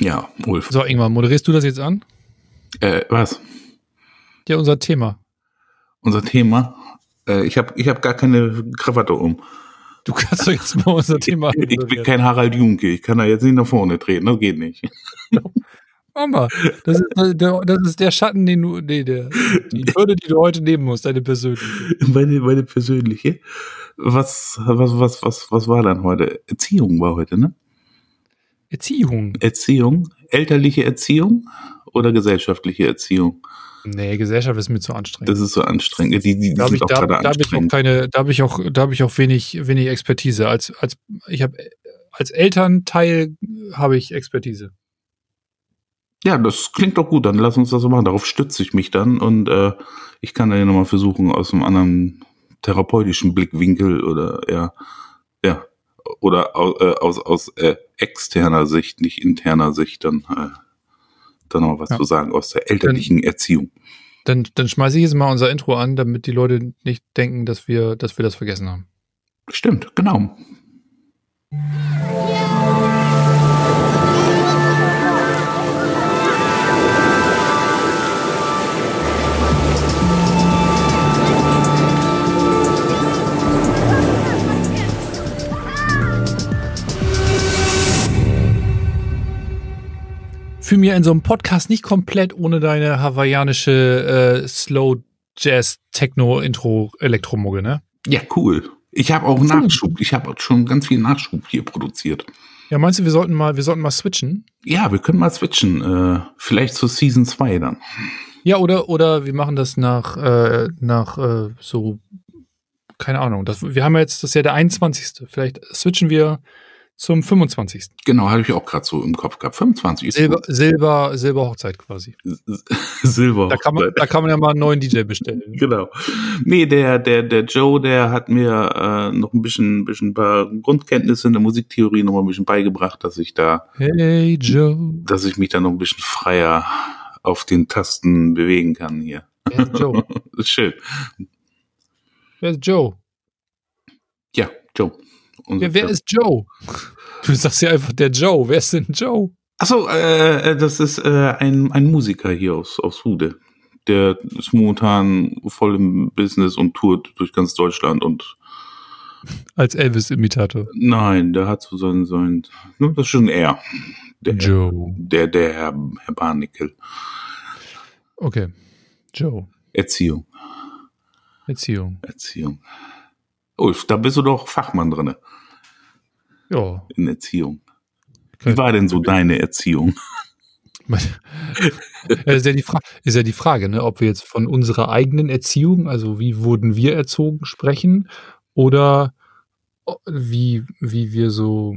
Ja, Ulf. So, Ingmar, moderierst du das jetzt an? Äh, was? Ja, unser Thema. Unser Thema? Äh, ich habe ich hab gar keine Krawatte um. Du kannst doch jetzt mal unser Thema Ich bin kein Harald Junke. Ich kann da jetzt nicht nach vorne treten. Das geht nicht. Mama, das ist, der, das ist der Schatten, den du, nee, der, die Hürde, die du heute nehmen musst, deine persönliche. Meine, meine persönliche. Was, was, was, was, was war dann heute? Erziehung war heute, ne? Erziehung. Erziehung? Elterliche Erziehung oder gesellschaftliche Erziehung? Nee, Gesellschaft ist mir zu anstrengend. Das ist so anstrengend. Die, die, die da habe ich, da, gerade da hab ich auch keine, da habe ich auch, da habe ich auch wenig, wenig Expertise. Als, als, ich habe, als Elternteil habe ich Expertise. Ja, das klingt doch gut. Dann lass uns das so machen. Darauf stütze ich mich dann und äh, ich kann dann ja nochmal versuchen, aus einem anderen therapeutischen Blickwinkel oder ja, oder aus, äh, aus, aus äh, externer Sicht, nicht interner Sicht, dann, äh, dann noch was Ja. zu sagen aus der elterlichen Erziehung. Dann, dann schmeiße ich jetzt mal unser Intro an, damit die Leute nicht denken, dass wir, dass wir das vergessen haben. Stimmt, genau. Fühl mir in so einem Podcast nicht komplett ohne deine hawaiianische äh, Slow Jazz Techno Intro Elektromugge, ne? Ja, cool. Ich habe auch Nachschub. Ich habe schon ganz viel Nachschub hier produziert. Ja, meinst du, wir sollten mal, wir sollten mal switchen? Ja, wir können mal switchen. Äh, vielleicht zur Season 2 dann. Ja, oder, oder wir machen das nach, äh, nach äh, so, keine Ahnung. Das, wir haben jetzt, das ist ja der 21. Vielleicht switchen wir zum 25. Genau, habe ich auch gerade so im Kopf gehabt. 25 ist Silber, gut. Silber, Silberhochzeit quasi. Silber. Da kann, man, da kann man ja mal einen neuen DJ bestellen. Genau. Nee, der, der, der Joe, der hat mir äh, noch ein bisschen, bisschen paar Grundkenntnisse in der Musiktheorie noch mal ein bisschen beigebracht, dass ich da, Hey Joe. dass ich mich da noch ein bisschen freier auf den Tasten bewegen kann hier. Wer ist Joe? Schön. Wer ist Joe? Ja, Joe. Ja, wer ist Joe? Du sagst ja einfach der Joe. Wer ist denn Joe? Achso, äh, äh, das ist äh, ein, ein Musiker hier aus, aus Hude. Der ist momentan voll im Business und tourt durch ganz Deutschland und Als Elvis-Imitator. nein, der hat so sein, sein, ne, das ist schon er. Der, Joe. der, der Herr, Herr Barnickel. Okay. Joe. Erziehung, Erziehung. Erziehung. Ulf, da bist du doch Fachmann drinne Ja. in Erziehung. Wie war denn so deine Erziehung? Ist, ja die Fra ist ja die Frage, ne, ob wir jetzt von unserer eigenen Erziehung, also wie wurden wir erzogen, sprechen oder wie, wie wir so.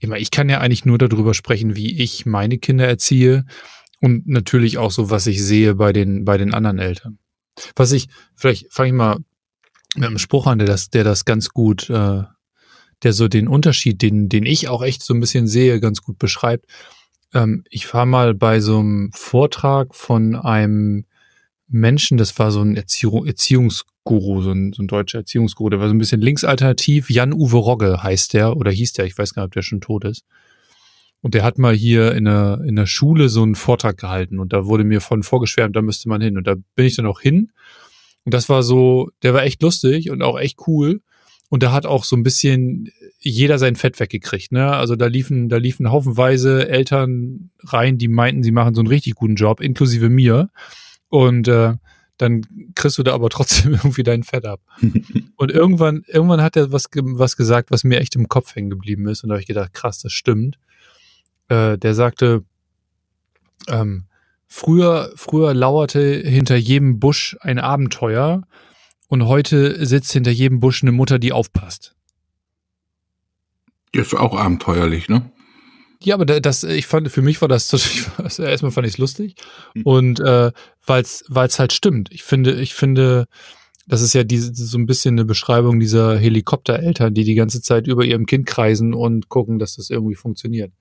Ich meine, ich kann ja eigentlich nur darüber sprechen, wie ich meine Kinder erziehe und natürlich auch so, was ich sehe bei den, bei den anderen Eltern. Was ich, vielleicht fange ich mal mit einem Spruch an, der das, der das ganz gut, äh, der so den Unterschied, den, den ich auch echt so ein bisschen sehe, ganz gut beschreibt. Ähm, ich war mal bei so einem Vortrag von einem Menschen, das war so ein Erziehung, Erziehungsguru, so ein, so ein deutscher Erziehungsguru, der war so ein bisschen linksalternativ. Jan-Uwe Rogge heißt der oder hieß der, ich weiß gar nicht, ob der schon tot ist. Und der hat mal hier in der, in der Schule so einen Vortrag gehalten und da wurde mir von vorgeschwärmt, da müsste man hin. Und da bin ich dann auch hin. Und das war so, der war echt lustig und auch echt cool. Und da hat auch so ein bisschen jeder sein Fett weggekriegt. Ne? Also da liefen, da liefen haufenweise Eltern rein, die meinten, sie machen so einen richtig guten Job, inklusive mir. Und äh, dann kriegst du da aber trotzdem irgendwie dein Fett ab. Und irgendwann, irgendwann hat er was, was gesagt, was mir echt im Kopf hängen geblieben ist. Und da habe ich gedacht, krass, das stimmt. Äh, der sagte, ähm, früher, früher lauerte hinter jedem Busch ein Abenteuer und heute sitzt hinter jedem Busch eine Mutter, die aufpasst. Das ist auch abenteuerlich, ne? Ja, aber da- das, ich fand, für mich war das also erstmal fand ich es lustig. Hm. Und äh, weil es halt stimmt. Ich finde, ich finde, das ist ja diese, so ein bisschen eine Beschreibung dieser Helikoptereltern, die die ganze Zeit über ihrem Kind kreisen und gucken, dass das irgendwie funktioniert.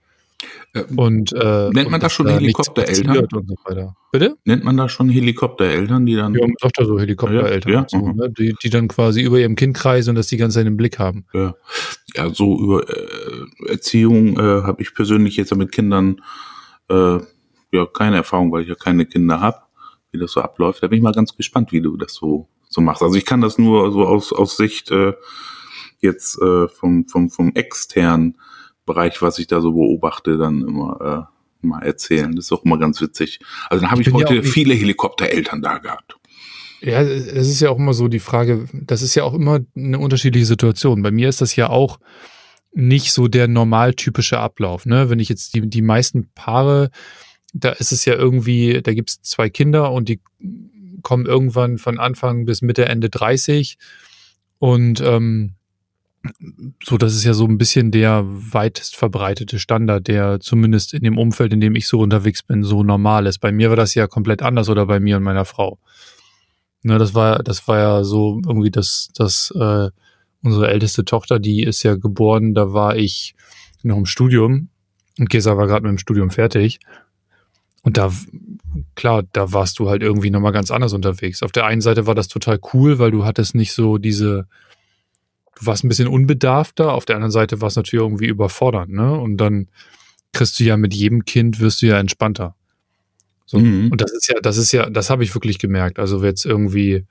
Äh, Und, äh, Nennt man und das schon da Helikoptereltern? Und so weiter. Bitte? Nennt man da schon Helikoptereltern, die dann. Ja, man sagt ja so Helikoptereltern, Ja, ja, so, ne? die, die dann quasi über ihrem Kind kreisen und das die ganze Zeit im Blick haben. Ja, ja so über äh, Erziehung äh, habe ich persönlich jetzt mit Kindern äh, ja keine Erfahrung, weil ich ja keine Kinder habe, wie das so abläuft. Da bin ich mal ganz gespannt, wie du das so, so machst. Also ich kann das nur so aus, aus Sicht äh, jetzt äh, vom, vom, vom externen Bereich, was ich da so beobachte, dann immer äh, mal erzählen. Das ist auch immer ganz witzig. Also dann habe ich, ich heute ja viele Helikoptereltern da gehabt. Ja, es ist ja auch immer so die Frage, das ist ja auch immer eine unterschiedliche Situation. Bei mir ist das ja auch nicht so der normaltypische Ablauf. Ne? Wenn ich jetzt die, die meisten Paare, da ist es ja irgendwie, da gibt es zwei Kinder und die kommen irgendwann von Anfang bis Mitte, Ende 30 und ähm, so, das ist ja so ein bisschen der weitest verbreitete Standard, der zumindest in dem Umfeld, in dem ich so unterwegs bin, so normal ist. Bei mir war das ja komplett anders oder bei mir und meiner Frau. Ne, das war, das war ja so irgendwie das, das, äh, unsere älteste Tochter, die ist ja geboren, da war ich noch im Studium und Gesa war gerade mit dem Studium fertig. Und da, klar, da warst du halt irgendwie nochmal ganz anders unterwegs. Auf der einen Seite war das total cool, weil du hattest nicht so diese, du warst ein bisschen unbedarfter, auf der anderen Seite war es natürlich irgendwie überfordernd, ne? Und dann kriegst du ja mit jedem Kind wirst du ja entspannter. So. Mhm. Und das ist ja, das ist ja, das habe ich wirklich gemerkt. Also jetzt irgendwie,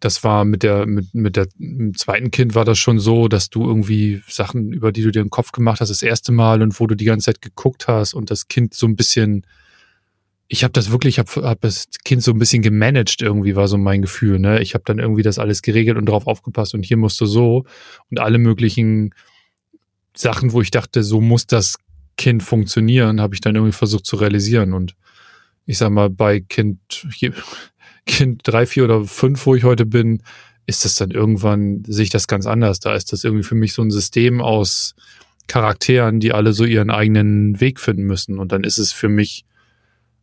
das war mit der, mit, mit der mit zweiten Kind war das schon so, dass du irgendwie Sachen, über die du dir den Kopf gemacht hast, das erste Mal und wo du die ganze Zeit geguckt hast und das Kind so ein bisschen ich habe das wirklich, ich habe hab das Kind so ein bisschen gemanagt irgendwie, war so mein Gefühl. Ne? Ich habe dann irgendwie das alles geregelt und drauf aufgepasst und hier musst du so und alle möglichen Sachen, wo ich dachte, so muss das Kind funktionieren, habe ich dann irgendwie versucht zu realisieren. Und ich sag mal, bei Kind, Kind drei, vier oder fünf, wo ich heute bin, ist das dann irgendwann, sehe ich das ganz anders. Da ist das irgendwie für mich so ein System aus Charakteren, die alle so ihren eigenen Weg finden müssen. Und dann ist es für mich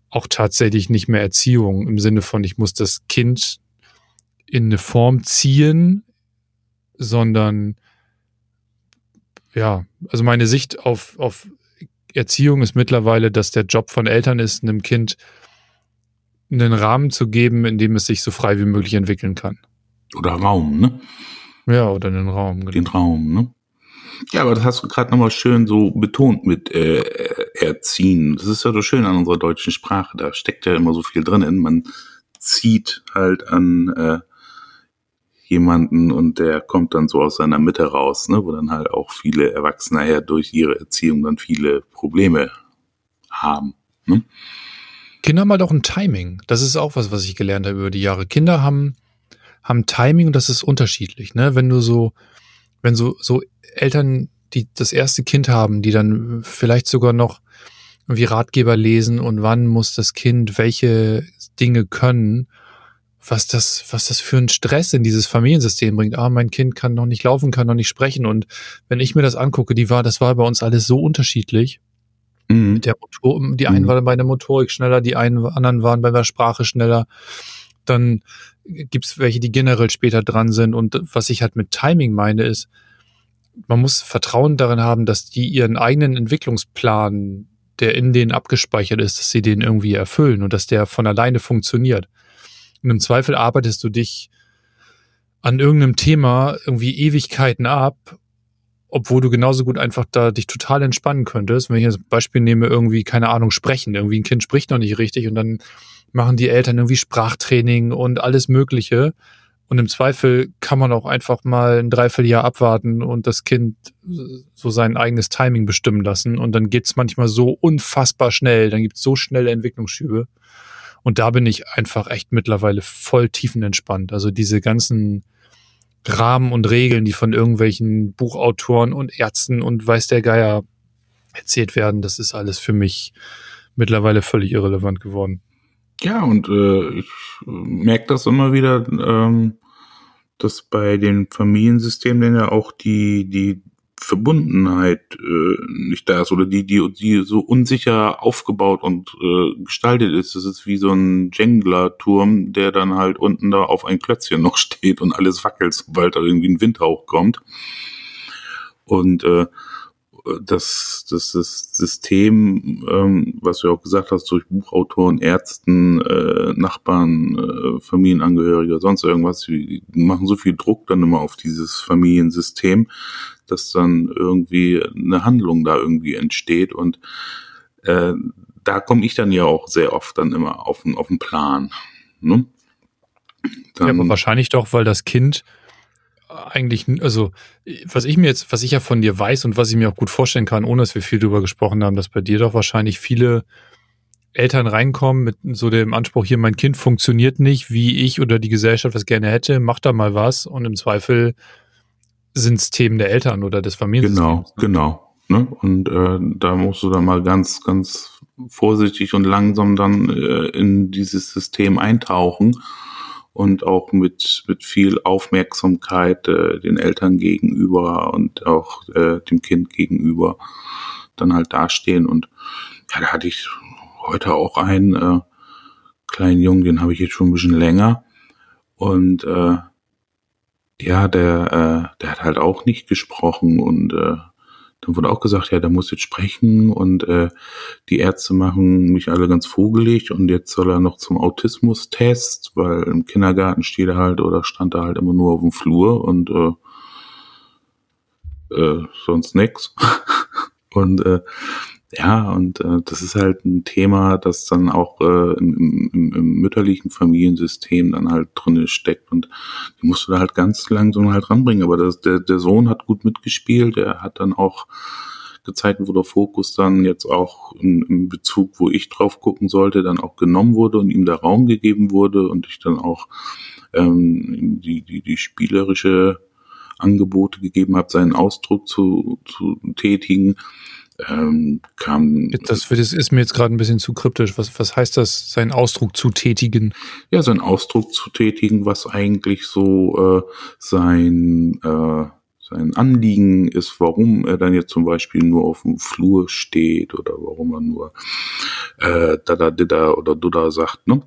auch tatsächlich nicht mehr Erziehung im Sinne von, ich muss das Kind in eine Form ziehen, sondern ja, also meine Sicht auf, auf Erziehung ist mittlerweile, dass der Job von Eltern ist, einem Kind einen Rahmen zu geben, in dem es sich so frei wie möglich entwickeln kann. Oder Raum, ne? Ja, oder einen Raum. Genau. Den Raum, ne? Ja, aber das hast du gerade nochmal schön so betont mit äh, erziehen. Das ist ja so schön an unserer deutschen Sprache. Da steckt ja immer so viel drin. Man zieht halt an äh, jemanden und der kommt dann so aus seiner Mitte raus, ne, wo dann halt auch viele Erwachsene her durch ihre Erziehung dann viele Probleme haben. Ne? Kinder haben halt auch ein Timing. Das ist auch was, was ich gelernt habe über die Jahre. Kinder haben, haben Timing und das ist unterschiedlich. Ne? Wenn du so, wenn so, so Eltern, die das erste Kind haben, die dann vielleicht sogar noch wie Ratgeber lesen und wann muss das Kind welche Dinge können, was das, was das für einen Stress in dieses Familiensystem bringt. Ah, mein Kind kann noch nicht laufen, kann noch nicht sprechen. Und wenn ich mir das angucke, die war, das war bei uns alles so unterschiedlich. Mhm. Mit der Motor, die einen mhm. waren bei der Motorik schneller, die einen anderen waren bei der Sprache schneller. Dann gibt's welche, die generell später dran sind. Und was ich halt mit Timing meine, ist, man muss Vertrauen darin haben, dass die ihren eigenen Entwicklungsplan, der in denen abgespeichert ist, dass sie den irgendwie erfüllen und dass der von alleine funktioniert. Und im Zweifel arbeitest du dich an irgendeinem Thema irgendwie Ewigkeiten ab, obwohl du genauso gut einfach da dich total entspannen könntest. Wenn ich als Beispiel nehme, irgendwie, keine Ahnung, sprechen. Irgendwie ein Kind spricht noch nicht richtig und dann machen die Eltern irgendwie Sprachtraining und alles Mögliche. Und im Zweifel kann man auch einfach mal ein Dreivierteljahr abwarten und das Kind so sein eigenes Timing bestimmen lassen. Und dann geht's manchmal so unfassbar schnell. Dann gibt's so schnelle Entwicklungsschübe. Und da bin ich einfach echt mittlerweile voll tiefenentspannt. Also diese ganzen Rahmen und Regeln, die von irgendwelchen Buchautoren und Ärzten und weiß der Geier erzählt werden, das ist alles für mich mittlerweile völlig irrelevant geworden. Ja, und äh, ich merke das immer wieder, ähm, dass bei den Familiensystemen ja auch die, die Verbundenheit äh, nicht da ist oder die, die, die so unsicher aufgebaut und äh, gestaltet ist. Das ist wie so ein Jenga-Turm, der dann halt unten da auf ein Klötzchen noch steht und alles wackelt, sobald da irgendwie ein Windhauch kommt. Und äh, das, das, das System, ähm, was du auch gesagt hast, durch Buchautoren, Ärzten, äh, Nachbarn, äh, Familienangehörige, sonst irgendwas, die machen so viel Druck dann immer auf dieses Familiensystem, dass dann irgendwie eine Handlung da irgendwie entsteht und äh, da komme ich dann ja auch sehr oft dann immer auf, auf den Plan. Ne? Dann, ja, aber wahrscheinlich doch, weil das Kind eigentlich, also was ich mir jetzt, was ich ja von dir weiß und was ich mir auch gut vorstellen kann, ohne dass wir viel drüber gesprochen haben, dass bei dir doch wahrscheinlich viele Eltern reinkommen mit so dem Anspruch, hier mein Kind funktioniert nicht, wie ich oder die Gesellschaft es gerne hätte, mach da mal was und im Zweifel sind es Themen der Eltern oder des Familiensystems. Genau, ne? genau. Ne? Und äh, da musst du dann mal ganz, ganz vorsichtig und langsam dann äh, in dieses System eintauchen und auch mit, mit viel Aufmerksamkeit äh, den Eltern gegenüber und auch äh, dem Kind gegenüber dann halt dastehen. Und ja, da hatte ich heute auch einen äh, kleinen Jungen, den habe ich jetzt schon ein bisschen länger. Und äh, ja, der, äh, der hat halt auch nicht gesprochen und äh, dann wurde auch gesagt, ja, der muss jetzt sprechen und äh, die Ärzte machen mich alle ganz vogelig und jetzt soll er noch zum Autismus-Test, weil im Kindergarten steht er halt oder stand er halt immer nur auf dem Flur und äh, äh, sonst nix. und äh, ja, und äh, das ist halt ein Thema, das dann auch äh, im, im, im mütterlichen Familiensystem dann halt drinne steckt. Und die musst du da halt ganz langsam halt ranbringen. Aber das, der, der Sohn hat gut mitgespielt, er hat dann auch gezeigt, wo der Fokus dann jetzt auch im, im Bezug, wo ich drauf gucken sollte, dann auch genommen wurde und ihm der Raum gegeben wurde und ich dann auch ähm, die, die, die spielerische Angebote gegeben habe, seinen Ausdruck zu, zu tätigen ähm, kam. Das, das ist mir jetzt gerade ein bisschen zu kryptisch. Was, was heißt das, seinen Ausdruck zu tätigen? Ja, seinen Ausdruck zu tätigen, was eigentlich so äh, sein, äh, sein Anliegen ist, warum er dann jetzt zum Beispiel nur auf dem Flur steht oder warum er nur äh, da da da oder du da sagt, ne?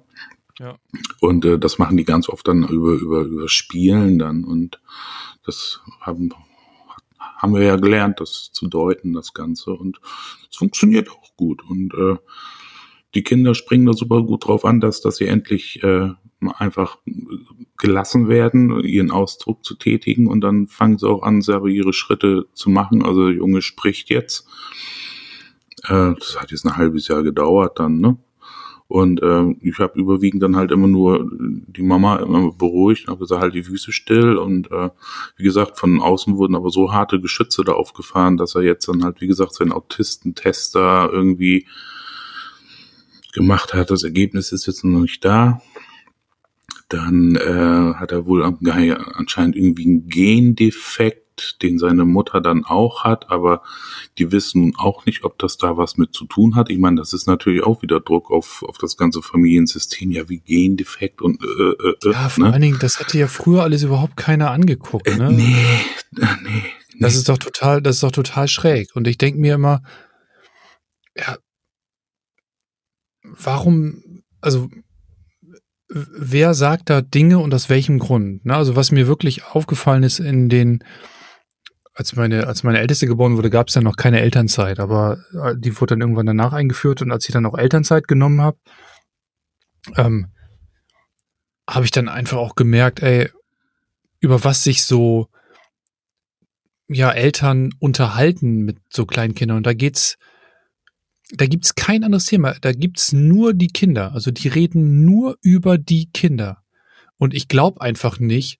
Ja. Und äh, das machen die ganz oft dann über über über Spielen dann und das haben haben wir ja gelernt, das zu deuten, das Ganze. Und es funktioniert auch gut. Und äh, die Kinder springen da super gut drauf an, dass, dass sie endlich äh, einfach gelassen werden, ihren Ausdruck zu tätigen und dann fangen sie auch an, selber ihre Schritte zu machen. Also der Junge spricht jetzt. Äh, das hat jetzt ein halbes Jahr gedauert dann, ne? Und äh, ich habe überwiegend dann halt immer nur die Mama immer beruhigt und habe gesagt, halt die Füße still. Und äh, wie gesagt, von außen wurden aber so harte Geschütze da aufgefahren, dass er jetzt dann halt, wie gesagt, seinen Autistentester irgendwie gemacht hat. Das Ergebnis ist jetzt noch nicht da. Dann äh, hat er wohl anscheinend irgendwie einen Gendefekt den seine Mutter dann auch hat, aber die wissen nun auch nicht, ob das da was mit zu tun hat. Ich meine, das ist natürlich auch wieder Druck auf, auf das ganze Familiensystem, ja, wie Gendefekt und äh, äh, äh Ja, vor ne? allen Dingen, das hatte ja früher alles überhaupt keiner angeguckt, äh, ne? nee, äh, nee. Das ist doch total, das ist doch total schräg. Und ich denke mir immer, ja, warum, also wer sagt da Dinge und aus welchem Grund? Ne? Also was mir wirklich aufgefallen ist in den als meine, als meine Älteste geboren wurde, gab es ja noch keine Elternzeit, aber äh, die wurde dann irgendwann danach eingeführt und als ich dann auch Elternzeit genommen habe, ähm, habe ich dann einfach auch gemerkt, ey, über was sich so ja Eltern unterhalten mit so kleinen Kindern. Und da geht's da gibt's kein anderes Thema, da gibt's nur die Kinder, also die reden nur über die Kinder. Und ich glaube einfach nicht,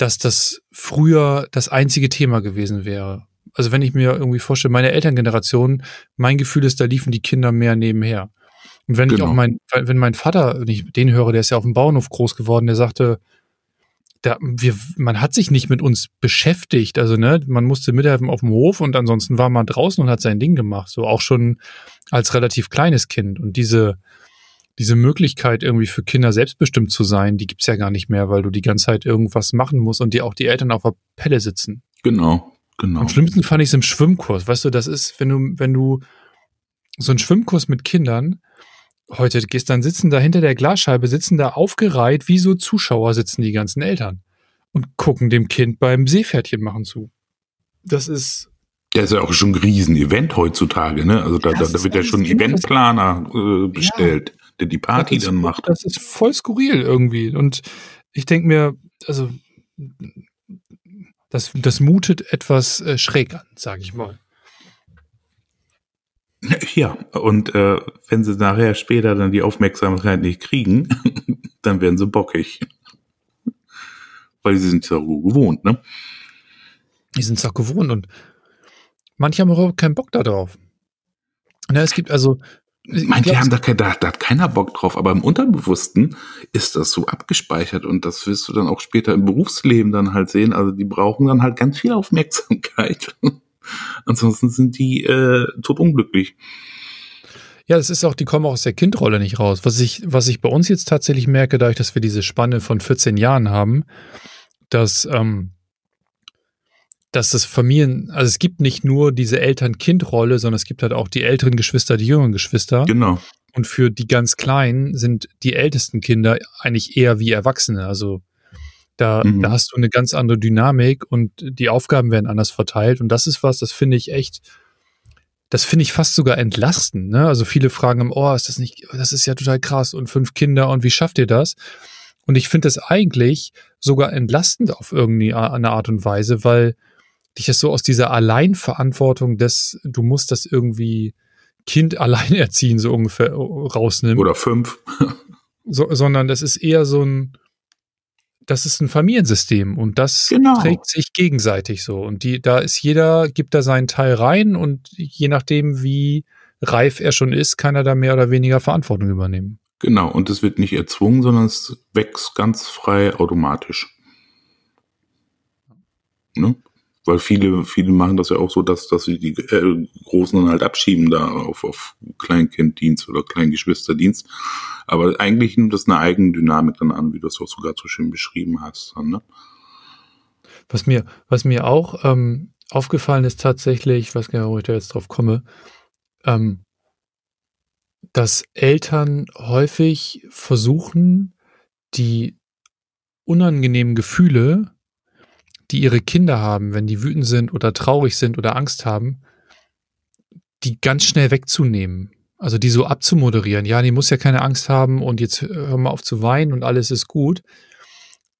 dass das früher das einzige Thema gewesen wäre. Also wenn ich mir irgendwie vorstelle, meine Elterngeneration, mein Gefühl ist, da liefen die Kinder mehr nebenher. Und wenn genau. ich auch mein, wenn mein Vater, wenn ich den höre, der ist ja auf dem Bauernhof groß geworden, der sagte, da, wir, man hat sich nicht mit uns beschäftigt. Also, ne, man musste mithelfen auf dem Hof und ansonsten war man draußen und hat sein Ding gemacht. So auch schon als relativ kleines Kind. Und diese, diese Möglichkeit, irgendwie für Kinder selbstbestimmt zu sein, die gibt's ja gar nicht mehr, weil du die ganze Zeit irgendwas machen musst und dir auch die Eltern auf der Pelle sitzen. Genau, genau. Am schlimmsten fand ich es im Schwimmkurs. Weißt du, das ist, wenn du, wenn du so einen Schwimmkurs mit Kindern, heute gehst dann sitzen da hinter der Glasscheibe, sitzen da aufgereiht, wie so Zuschauer sitzen die ganzen Eltern und gucken dem Kind beim Seepferdchen machen zu. Das ist der ist ja auch schon ein Riesen-Event heutzutage, ne? Also da, da, da wird ja schon ein Eventplaner äh, bestellt. Der die Party ist, dann macht. Das ist voll skurril irgendwie. Und ich denke mir, also das, das mutet etwas äh, schräg an, sage ich mal. Ja, und äh, wenn sie nachher später dann die Aufmerksamkeit nicht kriegen, dann werden sie bockig. Weil sie sind es ja gewohnt, ne? Die sind es auch gewohnt und manche haben auch keinen Bock darauf. Na, es gibt also. Manche haben da, da, da hat keiner Bock drauf, aber im Unterbewussten ist das so abgespeichert und das wirst du dann auch später im Berufsleben dann halt sehen. Also die brauchen dann halt ganz viel Aufmerksamkeit. Ansonsten sind die äh, tot unglücklich. Ja, das ist auch, die kommen auch aus der Kindrolle nicht raus. Was ich, was ich bei uns jetzt tatsächlich merke, dadurch, dass wir diese Spanne von 14 Jahren haben, dass ähm, dass das Familien, also es gibt nicht nur diese Eltern-Kind-Rolle, sondern es gibt halt auch die älteren Geschwister, die jüngeren Geschwister. Genau. Und für die ganz Kleinen sind die ältesten Kinder eigentlich eher wie Erwachsene. Also da, mhm. da hast du eine ganz andere Dynamik und die Aufgaben werden anders verteilt. Und das ist was, das finde ich echt, das finde ich fast sogar entlastend. Ne? Also viele fragen im oh, ist das nicht, das ist ja total krass und fünf Kinder und wie schafft ihr das? Und ich finde das eigentlich sogar entlastend auf irgendeine Art und Weise, weil dich das so aus dieser Alleinverantwortung des, du musst das irgendwie Kind allein erziehen, so ungefähr rausnimmt. Oder fünf. so, sondern das ist eher so ein, das ist ein Familiensystem und das genau. trägt sich gegenseitig so. Und die, da ist jeder, gibt da seinen Teil rein und je nachdem, wie reif er schon ist, kann er da mehr oder weniger Verantwortung übernehmen. Genau, und es wird nicht erzwungen, sondern es wächst ganz frei automatisch. Ne? Weil viele, viele machen das ja auch so, dass, dass sie die äh, Großen dann halt abschieben da auf, auf Kleinkinddienst oder Kleingeschwisterdienst. Aber eigentlich nimmt das eine eigene Dynamik dann an, wie du es auch sogar so schön beschrieben hast. Dann, ne? Was mir, was mir auch ähm, aufgefallen ist tatsächlich, ich weiß gar nicht, wo ich da jetzt drauf komme, ähm, dass Eltern häufig versuchen, die unangenehmen Gefühle die ihre Kinder haben, wenn die wütend sind oder traurig sind oder Angst haben, die ganz schnell wegzunehmen. Also die so abzumoderieren. Ja, die muss ja keine Angst haben und jetzt hör mal auf zu weinen und alles ist gut.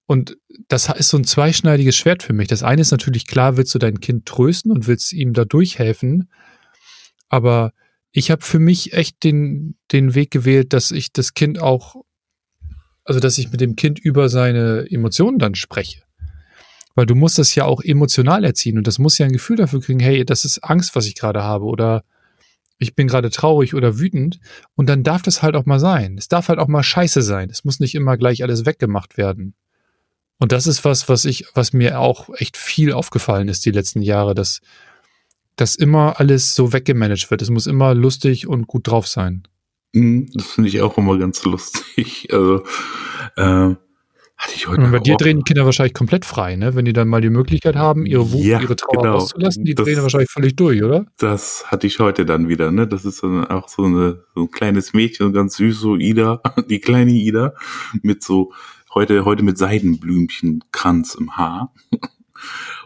Und das ist so ein zweischneidiges Schwert für mich. Das eine ist natürlich klar, willst du dein Kind trösten und willst ihm da durchhelfen. Aber ich habe für mich echt den, den Weg gewählt, dass ich das Kind auch, also dass ich mit dem Kind über seine Emotionen dann spreche. Weil du musst das ja auch emotional erziehen und das muss ja ein Gefühl dafür kriegen, hey, das ist Angst, was ich gerade habe oder ich bin gerade traurig oder wütend und dann darf das halt auch mal sein. Es darf halt auch mal scheiße sein. Es muss nicht immer gleich alles weggemacht werden. Und das ist was, was ich, was mir auch echt viel aufgefallen ist die letzten Jahre, dass, dass immer alles so weggemanagt wird. Es muss immer lustig und gut drauf sein. Mhm, das finde ich auch immer ganz lustig. Also, äh, hatte ich heute und bei dir drehen die Kinder wahrscheinlich komplett frei, ne? Wenn die dann mal die Möglichkeit haben, ihre Wut, ja, ihre Trauer genau. auszulassen, die das, drehen wahrscheinlich völlig durch, oder? Das hatte ich heute dann wieder, ne? Das ist dann auch so, eine, so ein kleines Mädchen, ganz süß, so Ida, die kleine Ida, mit so, heute, heute mit Seidenblümchenkranz im Haar.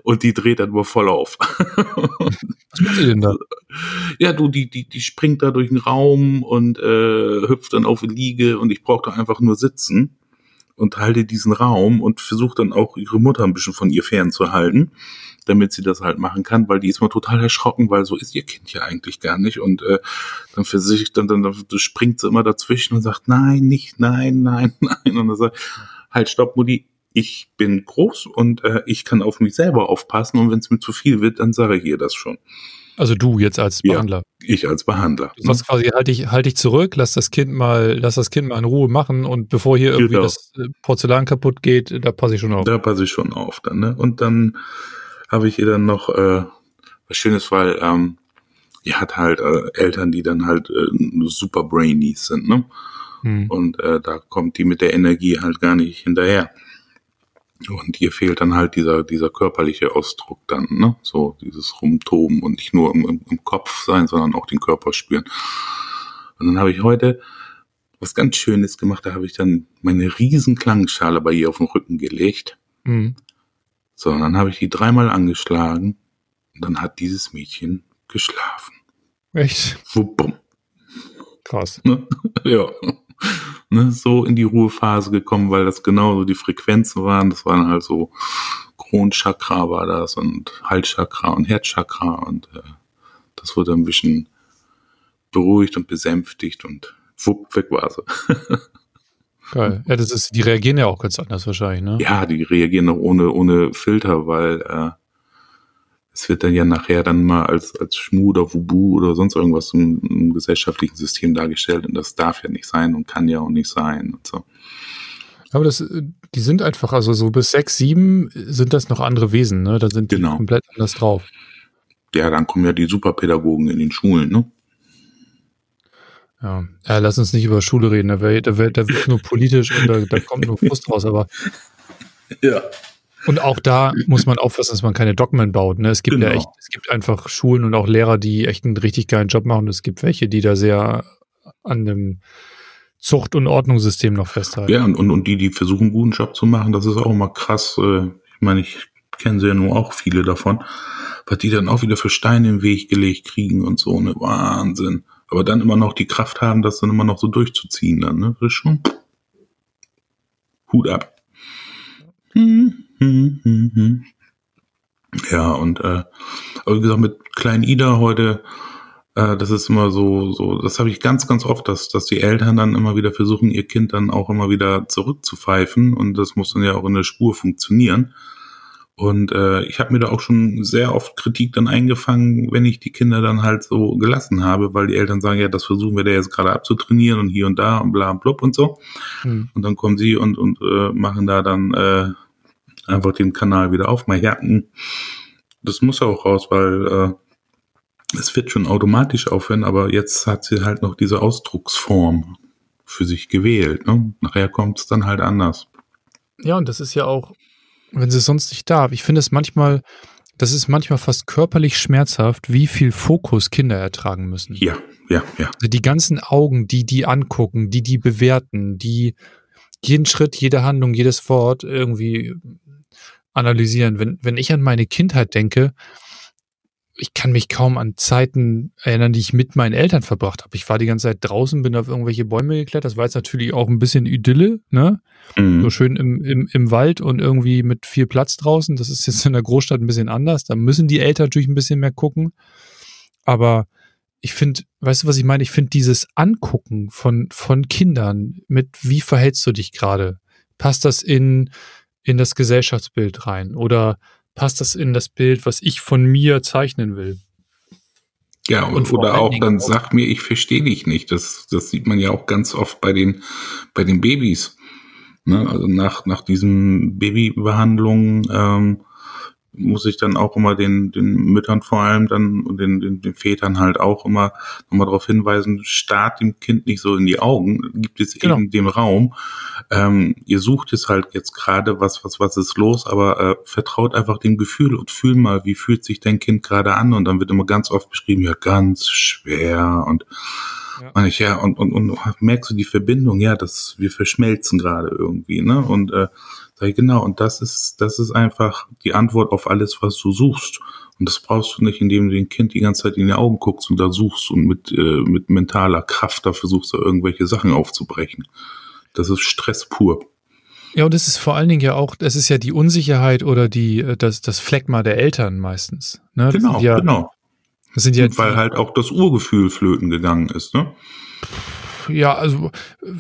Und die dreht dann nur voll auf. Was macht sie denn da? Ja, du, die, die, die springt da durch den Raum und äh, hüpft dann auf die Liege und ich brauche da einfach nur sitzen und halte diesen Raum und versuche dann auch ihre Mutter ein bisschen von ihr fernzuhalten, damit sie das halt machen kann, weil die ist mal total erschrocken, weil so ist ihr Kind ja eigentlich gar nicht und äh, dann für sich dann, dann, dann springt sie immer dazwischen und sagt nein, nicht, nein, nein, nein und dann sagt halt stopp, Mutti, ich bin groß und äh, ich kann auf mich selber aufpassen und wenn es mir zu viel wird, dann sage ich ihr das schon. Also du jetzt als Behandler. Ja, ich als Behandler. Du sagst quasi, halt dich, halt dich zurück, lass das Kind mal, lass das Kind mal in Ruhe machen und bevor hier irgendwie genau. das äh, Porzellan kaputt geht, da passe ich schon auf. Da passe ich schon auf dann, ne? Und dann habe ich ihr dann noch äh, was Schönes, weil ähm, ihr hat halt äh, Eltern, die dann halt äh, super Brainies sind, ne? Hm. Und äh, da kommt die mit der Energie halt gar nicht hinterher. Und ihr fehlt dann halt dieser, dieser körperliche Ausdruck dann, ne? So dieses Rumtoben und nicht nur im, im Kopf sein, sondern auch den Körper spüren. Und dann habe ich heute was ganz Schönes gemacht. Da habe ich dann meine riesen Klangschale bei ihr auf den Rücken gelegt. Mhm. So, und dann habe ich die dreimal angeschlagen. Und dann hat dieses Mädchen geschlafen. Echt? Wuppum. Krass. Ne? ja ne, so in die Ruhephase gekommen, weil das genauso die Frequenzen waren. Das waren halt so Kronchakra war das und Halschakra und Herzchakra und äh, das wurde ein bisschen beruhigt und besänftigt und wupp, weg war sie. Geil. Ja, das ist, die reagieren ja auch ganz anders wahrscheinlich, ne? Ja, die reagieren auch ohne, ohne Filter, weil äh, es wird dann ja nachher dann mal als, als Schmu oder Wubu oder sonst irgendwas im, im gesellschaftlichen System dargestellt und das darf ja nicht sein und kann ja auch nicht sein und so. Aber das, die sind einfach, also so bis sechs, sieben sind das noch andere Wesen, ne? Da sind die Genau. komplett anders drauf. Ja, dann kommen ja die Superpädagogen in den Schulen, ne? Ja. ja, lass uns nicht über Schule reden, da wird da wär, da wird nur politisch und da, da kommt nur Frust raus, aber Ja. Und auch da muss man aufpassen, dass man keine Dogmen baut. Ne? Es gibt ja Genau. echt, es gibt einfach Schulen und auch Lehrer, die echt einen richtig geilen Job machen. Es gibt welche, die da sehr an dem Zucht- und Ordnungssystem noch festhalten. Ja, und, und, und die, die versuchen, einen guten Job zu machen, das ist auch immer krass. Äh, ich meine, ich kenne sie ja nur auch viele davon, was die dann auch wieder für Steine im Weg gelegt kriegen und so, ne, Wahnsinn. Aber dann immer noch die Kraft haben, das dann immer noch so durchzuziehen dann, ne, das ist schon Hut ab. Hm, hm, hm, hm. Ja, und äh, aber wie gesagt, mit Klein Ida heute, äh, das ist immer so, so, das habe ich ganz, ganz oft, dass, dass die Eltern dann immer wieder versuchen, ihr Kind dann auch immer wieder zurückzupfeifen und das muss dann ja auch in der Spur funktionieren. Und äh, ich habe mir da auch schon sehr oft Kritik dann eingefangen, wenn ich die Kinder dann halt so gelassen habe, weil die Eltern sagen, ja, das versuchen wir da jetzt gerade abzutrainieren und hier und da und bla und blub und so. Hm. Und dann kommen sie und, und äh, machen da dann äh, einfach den Kanal wieder auf. Mal ja, das muss auch raus, weil äh, es wird schon automatisch aufhören, aber jetzt hat sie halt noch diese Ausdrucksform für sich gewählt. Ne? Nachher kommt es dann halt anders. Ja, und das ist ja auch, wenn sie es sonst nicht darf. Ich finde es manchmal, das ist manchmal fast körperlich schmerzhaft, wie viel Fokus Kinder ertragen müssen. Ja, ja, ja. Also die ganzen Augen, die die angucken, die die bewerten, die jeden Schritt, jede Handlung, jedes Wort irgendwie analysieren. Wenn, wenn ich an meine Kindheit denke, ich kann mich kaum an Zeiten erinnern, die ich mit meinen Eltern verbracht habe. Ich war die ganze Zeit draußen, bin auf irgendwelche Bäume geklettert. Das war jetzt natürlich auch ein bisschen Idylle, ne? Mhm. So schön im, im, im Wald und irgendwie mit viel Platz draußen. Das ist jetzt in der Großstadt ein bisschen anders. Da müssen die Eltern natürlich ein bisschen mehr gucken. Aber ich finde, weißt du, was ich meine? Ich finde dieses Angucken von, von Kindern mit, wie verhältst du dich gerade? Passt das in, in das Gesellschaftsbild rein? Oder passt das in das Bild, was ich von mir zeichnen will? Ja, und, Und oder auch dann sag mir, ich verstehe dich nicht. Das, das sieht man ja auch ganz oft bei den, bei den Babys. Ne? Also nach, nach diesen Babybehandlungen ähm, muss ich dann auch immer den, den Müttern vor allem dann und den, den, den Vätern halt auch immer nochmal darauf hinweisen, starrt dem Kind nicht so in die Augen, gibt es Genau. eben dem Raum. Ähm, ihr sucht es halt jetzt gerade, was, was, was ist los, aber äh, vertraut einfach dem Gefühl und fühl mal, wie fühlt sich dein Kind gerade an und dann wird immer ganz oft beschrieben, ja, ganz schwer und Ja. meine ich, ja, und, und, und merkst du die Verbindung, ja, dass wir verschmelzen gerade irgendwie, ne? Und äh, sag ich, genau, und das ist, das ist einfach die Antwort auf alles, was du suchst. Und das brauchst du nicht, indem du dem Kind die ganze Zeit in die Augen guckst und da suchst und mit, äh, mit mentaler Kraft da versuchst, da irgendwelche Sachen aufzubrechen. Das ist Stress pur. Ja, und es ist vor allen Dingen ja auch, es ist ja die Unsicherheit oder die, äh, das, das Phlegma der Eltern meistens. Ne? Genau, ja, genau. Das sind ja, Und weil halt auch das Urgefühl flöten gegangen ist, ne? ja, also äh,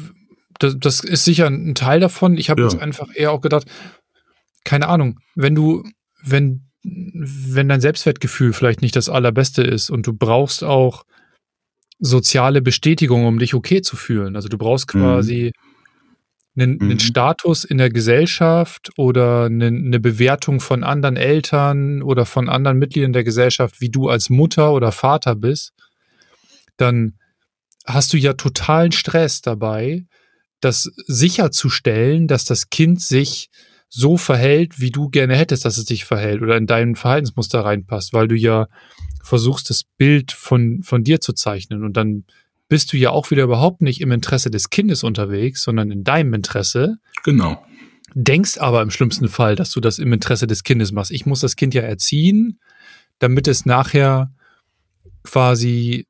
das, das ist sicher ein Teil davon. Ich habe Ja. jetzt einfach eher auch gedacht, keine Ahnung, wenn du, wenn, wenn dein Selbstwertgefühl vielleicht nicht das allerbeste ist und du brauchst auch soziale Bestätigung, um dich okay zu fühlen. Also du brauchst Mhm. quasi einen, einen Mhm. Status in der Gesellschaft oder eine, eine Bewertung von anderen Eltern oder von anderen Mitgliedern der Gesellschaft, wie du als Mutter oder Vater bist, dann hast du ja totalen Stress dabei, das sicherzustellen, dass das Kind sich so verhält, wie du gerne hättest, dass es sich verhält oder in dein Verhaltensmuster reinpasst, weil du ja versuchst, das Bild von, von dir zu zeichnen und dann bist du ja auch wieder überhaupt nicht im Interesse des Kindes unterwegs, sondern in deinem Interesse, Genau. denkst aber im schlimmsten Fall, dass du das im Interesse des Kindes machst. Ich muss das Kind ja erziehen, damit es nachher quasi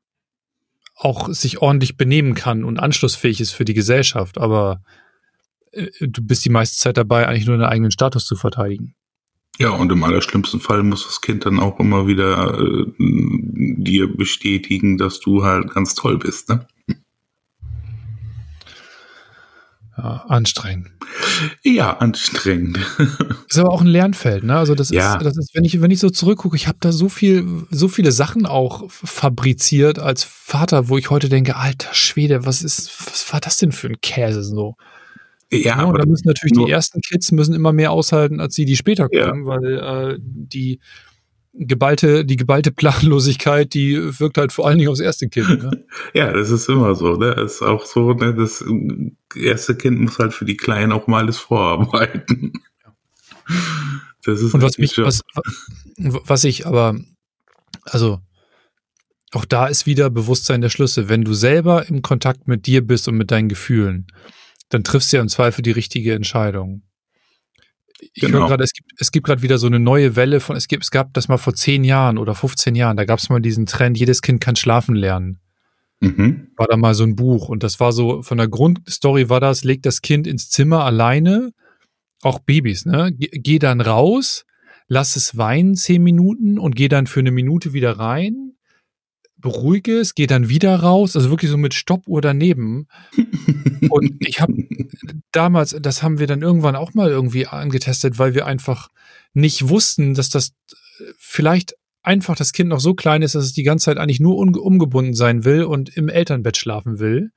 auch sich ordentlich benehmen kann und anschlussfähig ist für die Gesellschaft, aber äh, du bist die meiste Zeit dabei, eigentlich nur deinen eigenen Status zu verteidigen. Ja, und im allerschlimmsten Fall muss das Kind dann auch immer wieder äh, dir bestätigen, dass du halt ganz toll bist, ne? Ja, anstrengend. Ja, anstrengend. Ist aber auch ein Lernfeld, ne? Also das Ja. ist, das ist, wenn ich, wenn ich so zurückgucke, ich habe da so viel, so viele Sachen auch fabriziert als Vater, wo ich heute denke, alter Schwede, was ist, was war das denn für ein Käse so? Ja, Ja, und aber da müssen natürlich die ersten Kids müssen immer mehr aushalten als die, die später Ja. kommen, weil äh, die geballte, die geballte Planlosigkeit, die wirkt halt vor allen Dingen aufs erste Kind. Ne? ja, das ist immer so, ne? Das ist auch so, ne? Das erste Kind muss halt für die Kleinen auch mal alles vorarbeiten. Das ist Und was mich, was, was ich aber, also auch da ist wieder Bewusstsein der Schlüsse. Wenn du selber im Kontakt mit dir bist und mit deinen Gefühlen, dann triffst du ja im Zweifel die richtige Entscheidung. Ich Genau. höre gerade, es gibt, es gibt gerade wieder so eine neue Welle von, es gibt, es gab das mal vor 10 Jahren oder 15 Jahren, da gab es mal diesen Trend, jedes Kind kann schlafen lernen. Mhm. War da mal so ein Buch und das war so, von der Grundstory war das, leg das Kind ins Zimmer alleine, auch Babys, ne? Ge- Geh dann raus, lass es weinen zehn Minuten und geh dann für eine Minute wieder rein, beruhige es, geh dann wieder raus, also wirklich so mit Stoppuhr daneben. Und ich habe damals, das haben wir dann irgendwann auch mal irgendwie angetestet, weil wir einfach nicht wussten, dass das äh, vielleicht einfach das Kind noch so klein ist, dass es die ganze Zeit eigentlich nur umgebunden sein will und im Elternbett schlafen will.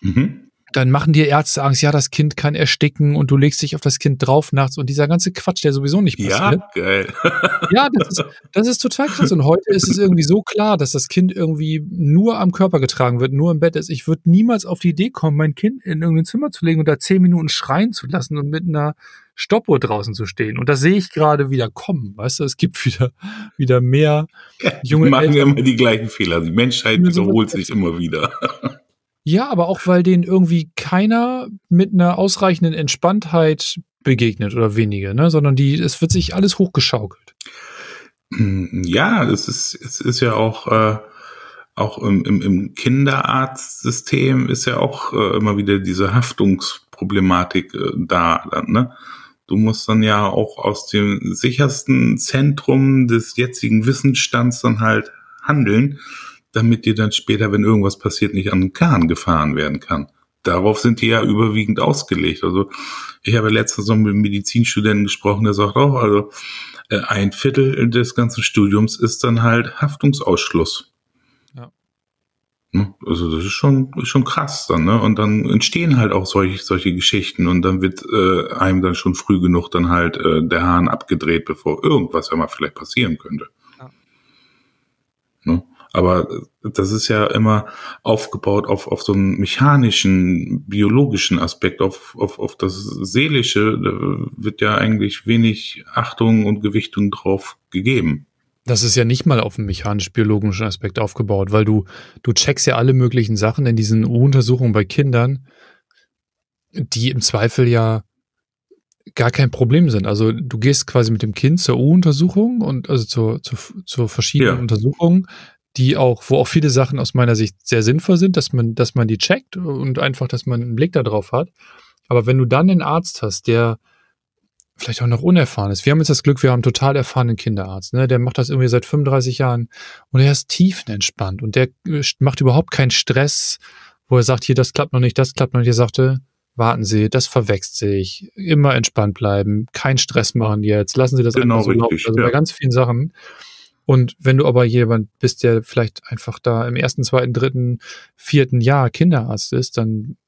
Mhm. Dann machen dir Ärzte Angst, ja, das Kind kann ersticken und du legst dich auf das Kind drauf nachts und dieser ganze Quatsch, der sowieso nicht passiert. Ja, geil. Ja, das ist, das ist total krass. Und heute ist es irgendwie so klar, dass das Kind irgendwie nur am Körper getragen wird, nur im Bett ist. Ich würde niemals auf die Idee kommen, mein Kind in irgendein Zimmer zu legen und da zehn Minuten schreien zu lassen und mit einer Stoppuhr draußen zu stehen. Und das sehe ich gerade wieder kommen. Weißt du, es gibt wieder, wieder mehr junge die machen Eltern. immer die gleichen Fehler. Die Menschheit wiederholt sich immer wieder. Ja, aber auch weil denen irgendwie keiner mit einer ausreichenden Entspanntheit begegnet oder wenige, ne? Sondern die, es wird sich alles hochgeschaukelt. Ja, es ist, es ist ja auch, äh, auch im, im, im Kinderarztsystem ist ja auch äh, immer wieder diese Haftungsproblematik äh, da. Ne? Du musst dann ja auch aus dem sichersten Zentrum des jetzigen Wissensstands dann halt handeln, damit dir dann später, wenn irgendwas passiert, nicht an den Kahn gefahren werden kann. Darauf sind die ja überwiegend ausgelegt. Also ich habe letztens so mit einem Medizinstudenten gesprochen, der sagt auch, also äh, ein Viertel des ganzen Studiums ist dann halt Haftungsausschluss. Ja. Ne? Also das ist schon, ist schon krass dann, ne? Und dann entstehen halt auch solche, solche Geschichten und dann wird äh, einem dann schon früh genug dann halt äh, der Hahn abgedreht, bevor irgendwas ja mal vielleicht passieren könnte. Ja. Ne? Aber das ist ja immer aufgebaut auf, auf so einen mechanischen, biologischen Aspekt, auf, auf, auf das Seelische, da wird ja eigentlich wenig Achtung und Gewichtung drauf gegeben. Das ist ja nicht mal auf einen mechanisch-biologischen Aspekt aufgebaut, weil du, du checkst ja alle möglichen Sachen in diesen U-Untersuchungen bei Kindern, die im Zweifel ja gar kein Problem sind. Also du gehst quasi mit dem Kind zur U-Untersuchung und also zur, zur, zur verschiedenen Ja. Untersuchungen, die auch, wo auch viele Sachen aus meiner Sicht sehr sinnvoll sind, dass man, dass man die checkt und einfach, dass man einen Blick darauf hat. Aber wenn du dann einen Arzt hast, der vielleicht auch noch unerfahren ist. Wir haben jetzt das Glück, wir haben einen total erfahrenen Kinderarzt, ne? Der macht das irgendwie seit 35 Jahren und er ist tiefenentspannt und der äh, macht überhaupt keinen Stress, wo er sagt, hier, das klappt noch nicht, das klappt noch nicht. Er sagte, warten Sie, das verwechselt sich, immer entspannt bleiben, kein Stress machen jetzt, lassen Sie das Genau einfach so laufen. richtig, Also ja. bei ganz vielen Sachen. Und wenn du aber jemand bist, der vielleicht einfach da im ersten, zweiten, dritten, vierten Jahr Kinderarzt ist, dann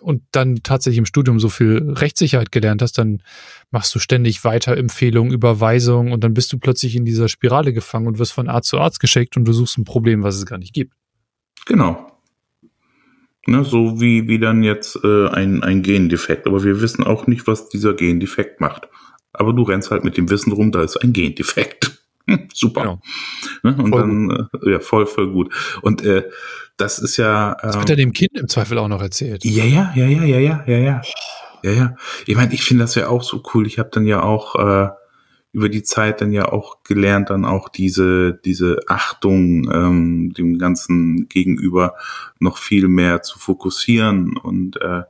und dann tatsächlich im Studium so viel Rechtssicherheit gelernt hast, dann machst du ständig Weiterempfehlungen, Überweisungen und dann bist du plötzlich in dieser Spirale gefangen und wirst von Arzt zu Arzt geschickt und du suchst ein Problem, was es gar nicht gibt. Genau. Ne, so wie, wie dann jetzt äh, ein, ein Gendefekt. Aber wir wissen auch nicht, was dieser Gendefekt macht. Aber du rennst halt mit dem Wissen rum, da ist ein Gendefekt. Hm, super. Genau. Ne? Und Voll dann, äh, ja, voll, voll gut. Und äh, das ist ja. Das ähm, wird er dem Kind im Zweifel auch noch erzählt. Ja, ja, ja, ja, ja, ja, ja, ja. Ja, ja. Ich meine, ich finde das ja auch so cool. Ich habe dann ja auch äh, über die Zeit dann ja auch gelernt, dann auch diese, diese Achtung ähm, dem Ganzen gegenüber noch viel mehr zu fokussieren und äh,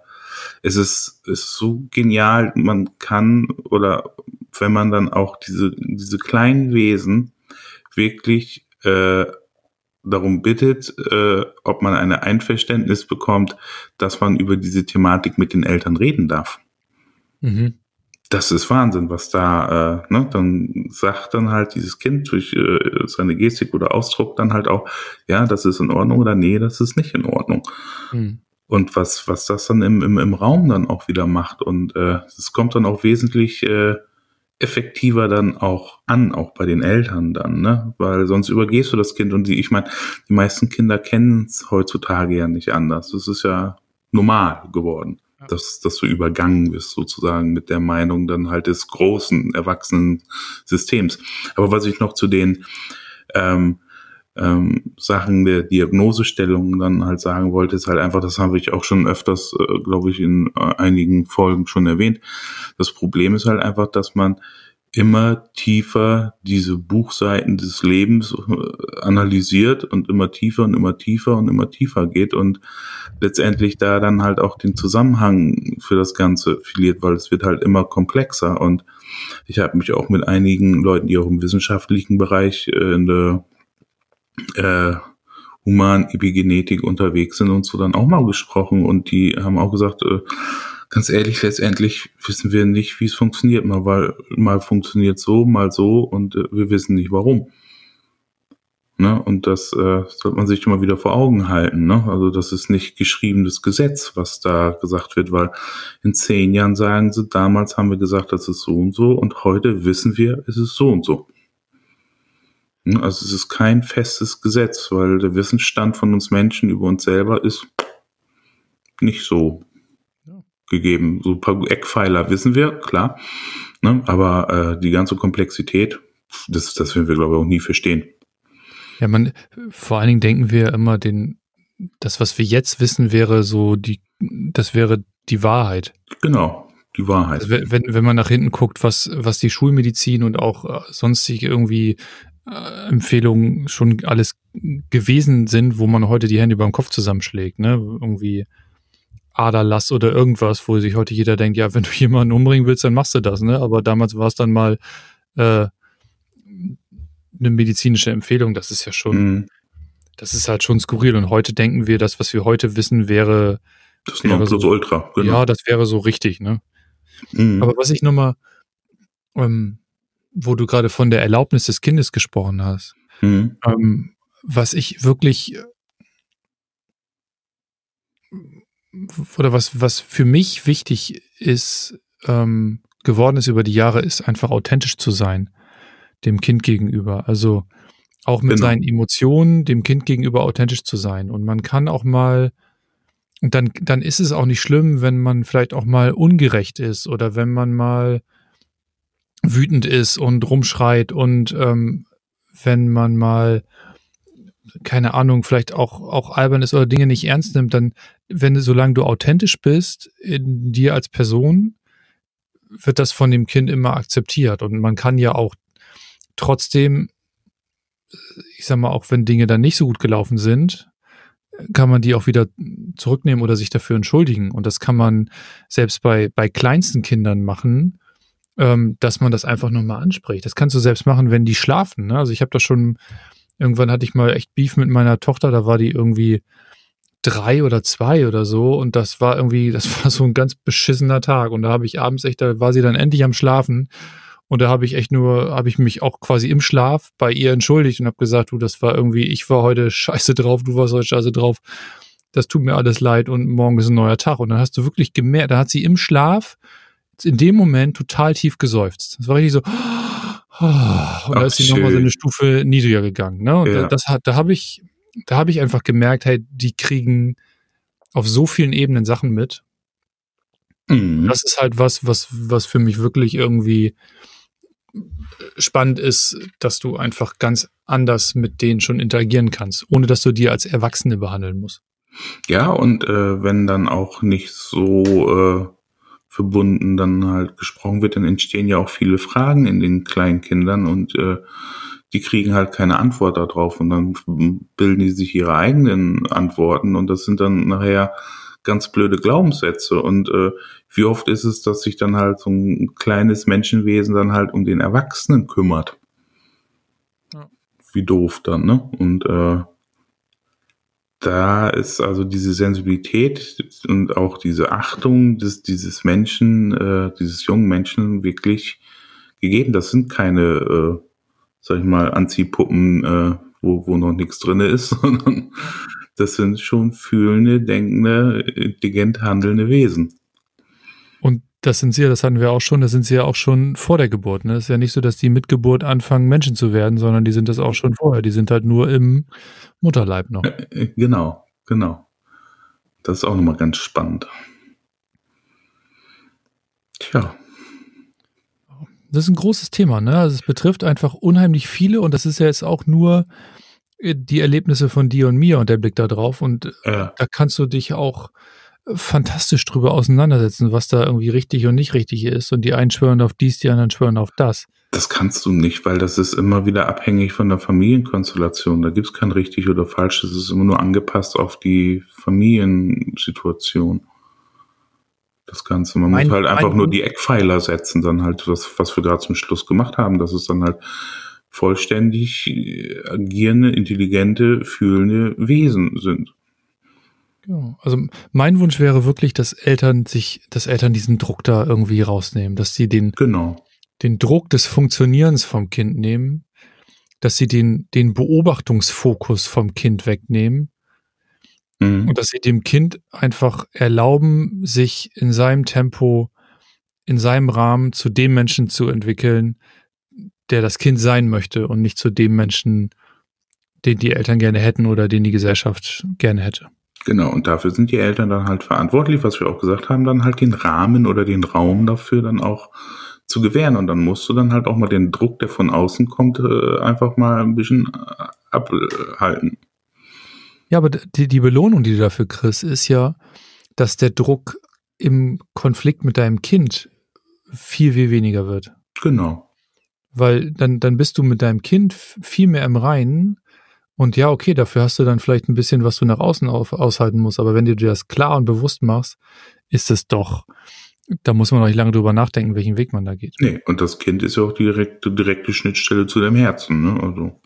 es ist, ist so genial, man kann oder wenn man dann auch diese, diese kleinen Wesen wirklich äh, darum bittet, äh, ob man ein Einverständnis bekommt, dass man über diese Thematik mit den Eltern reden darf. Mhm. Das ist Wahnsinn, was da, äh, ne, dann sagt dann halt dieses Kind durch äh, seine Gestik oder Ausdruck dann halt auch, ja, das ist in Ordnung oder nee, das ist nicht in Ordnung. Mhm. Und was, was das dann im, im, im Raum dann auch wieder macht. Und äh, es äh, kommt dann auch wesentlich äh, effektiver dann auch an, auch bei den Eltern dann, ne? Weil sonst übergehst du das Kind und die, ich meine, die meisten Kinder kennen es heutzutage ja nicht anders. Das ist ja normal geworden, ja. dass, dass du übergangen bist sozusagen mit der Meinung dann halt des großen, erwachsenen Systems. Aber was ich noch zu den ähm, ähm, Sachen der Diagnosestellung dann halt sagen wollte, ist halt einfach, das habe ich auch schon öfters, äh, glaube ich, in äh, einigen Folgen schon erwähnt. Das Problem ist halt einfach, dass man immer tiefer diese Buchseiten des Lebens äh, analysiert und immer tiefer und immer tiefer und immer tiefer geht und letztendlich da dann halt auch den Zusammenhang für das Ganze verliert, weil es wird halt immer komplexer und ich habe mich auch mit einigen Leuten, die auch im wissenschaftlichen Bereich äh, in der äh, Human-Epigenetik unterwegs sind und so dann auch mal gesprochen und die haben auch gesagt, äh, ganz ehrlich, letztendlich wissen wir nicht, wie es funktioniert. Mal, weil, mal funktioniert so, mal so und äh, wir wissen nicht warum. Ne? Und das äh, sollte man sich immer wieder vor Augen halten. Ne? Also das ist nicht geschriebenes Gesetz, was da gesagt wird, weil in zehn Jahren sagen sie, damals haben wir gesagt, das ist so und so und heute wissen wir, es ist so und so. Ne, also es ist kein festes Gesetz, weil der Wissensstand von uns Menschen über uns selber ist nicht so ja. gegeben. So ein paar Eckpfeiler wissen wir, klar. Ne? Aber äh, die ganze Komplexität, das, das werden wir, glaube ich, auch nie verstehen. Ja, man, vor allen Dingen denken wir immer, den, das, was wir jetzt wissen, wäre so die, das wäre die Wahrheit. Genau, die Wahrheit. Also wenn, wenn man nach hinten guckt, was, was die Schulmedizin und auch äh, sonstige irgendwie äh, Empfehlungen schon alles gewesen sind, wo man heute die Hände über dem Kopf zusammenschlägt, ne? Irgendwie Aderlass oder irgendwas, wo sich heute jeder denkt, ja, wenn du jemanden umbringen willst, dann machst du das, ne? Aber damals war es dann mal äh, eine medizinische Empfehlung, das ist ja schon, mhm. das ist halt schon skurril. Und heute denken wir, das, was wir heute wissen, wäre. Das wäre so, Ultra, genau. Ja, das wäre so richtig, ne? Mhm. Aber was ich nochmal ähm, wo du gerade von der Erlaubnis des Kindes gesprochen hast. Mhm. Ähm, was ich wirklich oder was, was für mich wichtig ist, ähm, geworden ist über die Jahre, ist einfach authentisch zu sein, dem Kind gegenüber. Also auch mit genau. seinen Emotionen dem Kind gegenüber authentisch zu sein. Und man kann auch mal, und dann, dann ist es auch nicht schlimm, wenn man vielleicht auch mal ungerecht ist oder wenn man mal wütend ist und rumschreit und ähm, wenn man mal keine Ahnung, vielleicht auch, auch albern ist oder Dinge nicht ernst nimmt, dann, wenn solange du authentisch bist in dir als Person, wird das von dem Kind immer akzeptiert. Und man kann ja auch trotzdem, ich sag mal, auch wenn Dinge dann nicht so gut gelaufen sind, kann man die auch wieder zurücknehmen oder sich dafür entschuldigen. Und das kann man selbst bei, bei kleinsten Kindern machen, ähm, dass man das einfach nochmal anspricht. Das kannst du selbst machen, wenn die schlafen. Ne? Also ich habe das schon, irgendwann hatte ich mal echt Beef mit meiner Tochter, da war die irgendwie drei oder zwei oder so und das war irgendwie, das war so ein ganz beschissener Tag und da habe ich abends echt, da war sie dann endlich am Schlafen und da habe ich echt nur, habe ich mich auch quasi im Schlaf bei ihr entschuldigt und habe gesagt, du, das war irgendwie, ich war heute scheiße drauf, du warst heute scheiße drauf, das tut mir alles leid und morgen ist ein neuer Tag und dann hast du wirklich gemerkt, da hat sie im Schlaf in dem Moment total tief geseufzt. Das war richtig so, und da ist sie nochmal so eine Stufe niedriger gegangen. Ne? Und ja. das hat, da habe ich, da habe ich einfach gemerkt, hey, die kriegen auf so vielen Ebenen Sachen mit. Mhm. Das ist halt was, was, was für mich wirklich irgendwie spannend ist, dass du einfach ganz anders mit denen schon interagieren kannst, ohne dass du die als Erwachsene behandeln musst. Ja, und äh, wenn dann auch nicht so äh verbunden dann halt gesprochen wird, dann entstehen ja auch viele Fragen in den kleinen Kindern und äh, die kriegen halt keine Antwort darauf und dann bilden die sich ihre eigenen Antworten und das sind dann nachher ganz blöde Glaubenssätze. Und äh, wie oft ist es, dass sich dann halt so ein kleines Menschenwesen dann halt um den Erwachsenen kümmert? Ja. Wie doof dann, ne? Und äh, da ist also diese Sensibilität und auch diese Achtung des, dieses Menschen, äh, dieses jungen Menschen wirklich gegeben. Das sind keine, äh, sag ich mal, Anziehpuppen, äh, wo, wo noch nichts drinne ist, sondern das sind schon fühlende, denkende, intelligent handelnde Wesen. Das sind sie ja, das hatten wir auch schon, das sind sie ja auch schon vor der Geburt. Ne? Es ist ja nicht so, dass die mit Geburt anfangen, Menschen zu werden, sondern die sind das auch schon vorher. Die sind halt nur im Mutterleib noch. Äh, äh, genau, genau. Das ist auch nochmal ganz spannend. Tja. Das ist ein großes Thema, ne? Also es betrifft einfach unheimlich viele und das ist ja jetzt auch nur äh, die Erlebnisse von dir und mir und der Blick da drauf. Und ja. da kannst du dich auch fantastisch drüber auseinandersetzen, was da irgendwie richtig und nicht richtig ist. Und die einen schwören auf dies, die anderen schwören auf das. Das kannst du nicht, weil das ist immer wieder abhängig von der Familienkonstellation. Da gibt es kein richtig oder falsch. Das ist immer nur angepasst auf die Familiensituation. Das Ganze. Man mein, muss halt einfach nur die Eckpfeiler setzen, dann halt, was, was wir gerade zum Schluss gemacht haben, dass es dann halt vollständig agierende, intelligente, fühlende Wesen sind. Genau. Also mein Wunsch wäre wirklich, dass Eltern sich, dass Eltern diesen Druck da irgendwie rausnehmen, dass sie den, genau. den Druck des Funktionierens vom Kind nehmen, dass sie den, den Beobachtungsfokus vom Kind wegnehmen mhm. und dass sie dem Kind einfach erlauben, sich in seinem Tempo, in seinem Rahmen zu dem Menschen zu entwickeln, der das Kind sein möchte und nicht zu dem Menschen, den die Eltern gerne hätten oder den die Gesellschaft gerne hätte. Genau, und dafür sind die Eltern dann halt verantwortlich, was wir auch gesagt haben, dann halt den Rahmen oder den Raum dafür dann auch zu gewähren. Und dann musst du dann halt auch mal den Druck, der von außen kommt, äh, einfach mal ein bisschen äh, abhalten. Ja, aber die, die Belohnung, die du dafür kriegst, ist ja, dass der Druck im Konflikt mit deinem Kind viel, viel weniger wird. Genau. Weil dann, dann bist du mit deinem Kind viel mehr im Reinen. Und ja, okay, dafür hast du dann vielleicht ein bisschen, was du nach außen auf, aushalten musst. Aber wenn du dir das klar und bewusst machst, ist es doch, da muss man noch nicht lange drüber nachdenken, welchen Weg man da geht. Nee, und das Kind ist ja auch die direkte, direkte Schnittstelle zu deinem Herzen, ne? Also.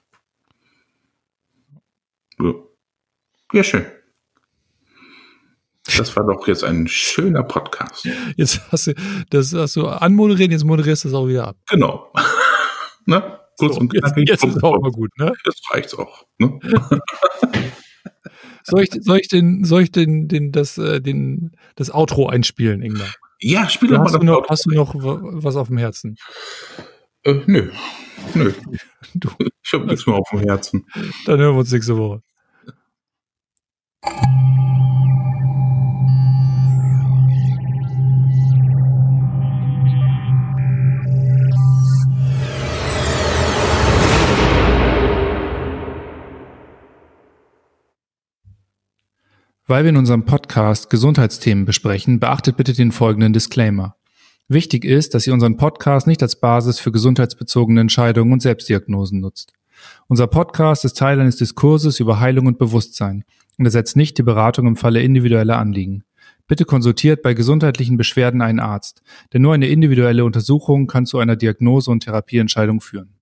Ja. ja, schön. Das war doch jetzt ein schöner Podcast. Jetzt hast du, das hast du anmoderiert, jetzt moderierst du es auch wieder ab. Genau. ne? Kurz so, und knackig. Jetzt, jetzt ist auch mal gut, ne? Jetzt reicht's auch. Ne? soll, ich, soll ich den, soll ich den, den, das, äh, den, das Outro einspielen, Ingmar? Ja, spiel doch mal das noch, Hast du noch was auf dem Herzen? Äh, nö. Nö. Du. Ich habe nichts mehr auf dem Herzen. Dann hören wir uns nächste Woche. Weil wir in unserem Podcast Gesundheitsthemen besprechen, beachtet bitte den folgenden Disclaimer. Wichtig ist, dass ihr unseren Podcast nicht als Basis für gesundheitsbezogene Entscheidungen und Selbstdiagnosen nutzt. Unser Podcast ist Teil eines Diskurses über Heilung und Bewusstsein und ersetzt nicht die Beratung im Falle individueller Anliegen. Bitte konsultiert bei gesundheitlichen Beschwerden einen Arzt, denn nur eine individuelle Untersuchung kann zu einer Diagnose und Therapieentscheidung führen.